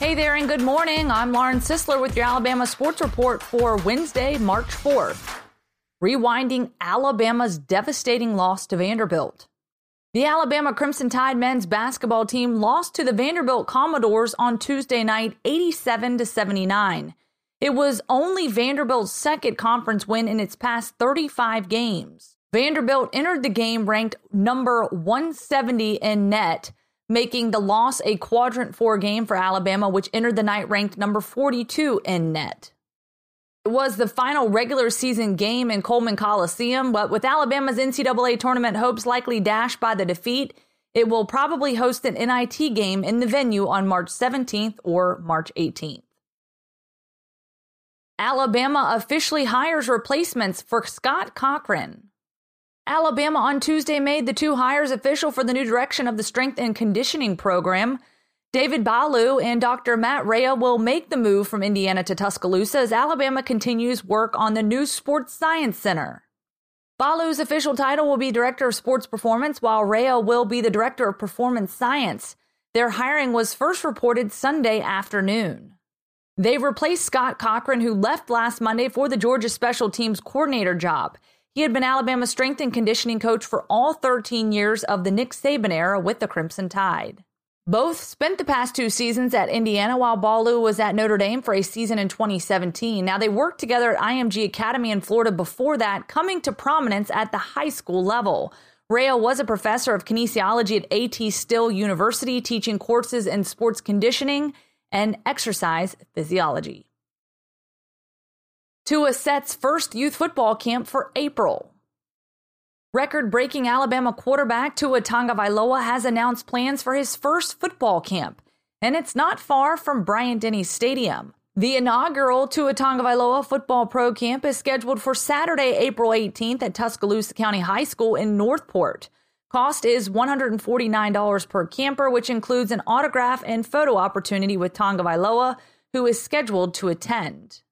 Hey there, and good morning. I'm Lauren Sisler with your Alabama Sports Report for Wednesday, March 4th. Rewinding Alabama's devastating loss to Vanderbilt. The Alabama Crimson Tide men's basketball team lost to the Vanderbilt Commodores on Tuesday night 87 to 79. It was only Vanderbilt's second conference win in its past 35 games. Vanderbilt entered the game ranked number 170 in net making the loss a quadrant four game for Alabama, which entered the night ranked number 42 in net. It was the final regular season game in Coleman Coliseum, but with Alabama's NCAA tournament hopes likely dashed by the defeat, it will probably host an NIT game in the venue on March 17th or March 18th. Alabama officially hires replacements for Scott Cochran. Alabama on Tuesday made the two hires official for the new direction of the strength and conditioning program. David Ballou and Dr. Matt Rhea will make the move from Indiana to Tuscaloosa as Alabama continues work on the new Sports Science Center. Ballou's official title will be Director of Sports Performance, while Rhea will be the Director of Performance Science. Their hiring was first reported Sunday afternoon. They replaced Scott Cochran, who left last Monday for the Georgia Special Teams coordinator job. He had been Alabama's strength and conditioning coach for all 13 years of the Nick Saban era with the Crimson Tide. Both spent the past two seasons at Indiana while Ballou was at Notre Dame for a season in 2017. Now they worked together at IMG Academy in Florida before that, coming to prominence at the high school level. Rhea was a professor of kinesiology at AT Still University, teaching courses in sports conditioning and exercise physiology. Tua sets first youth football camp for April. Record breaking Alabama quarterback Tua Tagovailoa has announced plans for his first football camp, and it's not far from Bryant Denny Stadium. The inaugural Tua Tagovailoa Football Pro Camp is scheduled for Saturday, April 18th at Tuscaloosa County High School in Northport. Cost is $149 per camper, which includes an autograph and photo opportunity with Tagovailoa, who is scheduled to attend.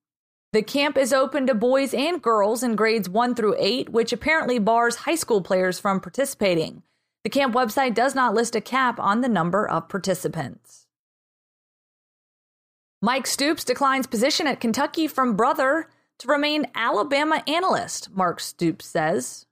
The camp is open to boys and girls in grades 1 through 8, which apparently bars high school players from participating. The camp website does not list a cap on the number of participants. Mike Stoops declines position at Kentucky from brother to remain Alabama analyst, Mark Stoops says.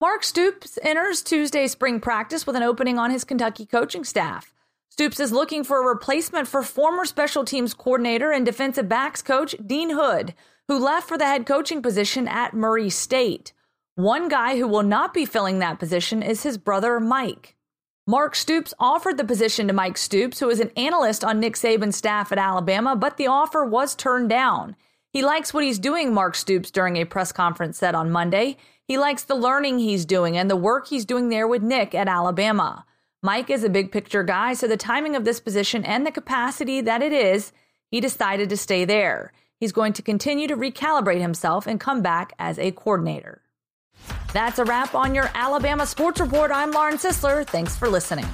Mark Stoops enters Tuesday spring practice with an opening on his Kentucky coaching staff. Stoops is looking for a replacement for former special teams coordinator and defensive backs coach Dean Hood, who left for the head coaching position at Murray State. One guy who will not be filling that position is his brother Mike. Mark Stoops offered the position to Mike Stoops, who is an analyst on Nick Saban's staff at Alabama, but the offer was turned down. He likes what he's doing, Mark Stoops during a press conference said on Monday. He likes the learning he's doing and the work he's doing there with Nick at Alabama. Mike is a big picture guy, so the timing of this position and the capacity that it is, he decided to stay there. He's going to continue to recalibrate himself and come back as a coordinator. That's a wrap on your Alabama Sports Report. I'm Lauren Sisler. Thanks for listening.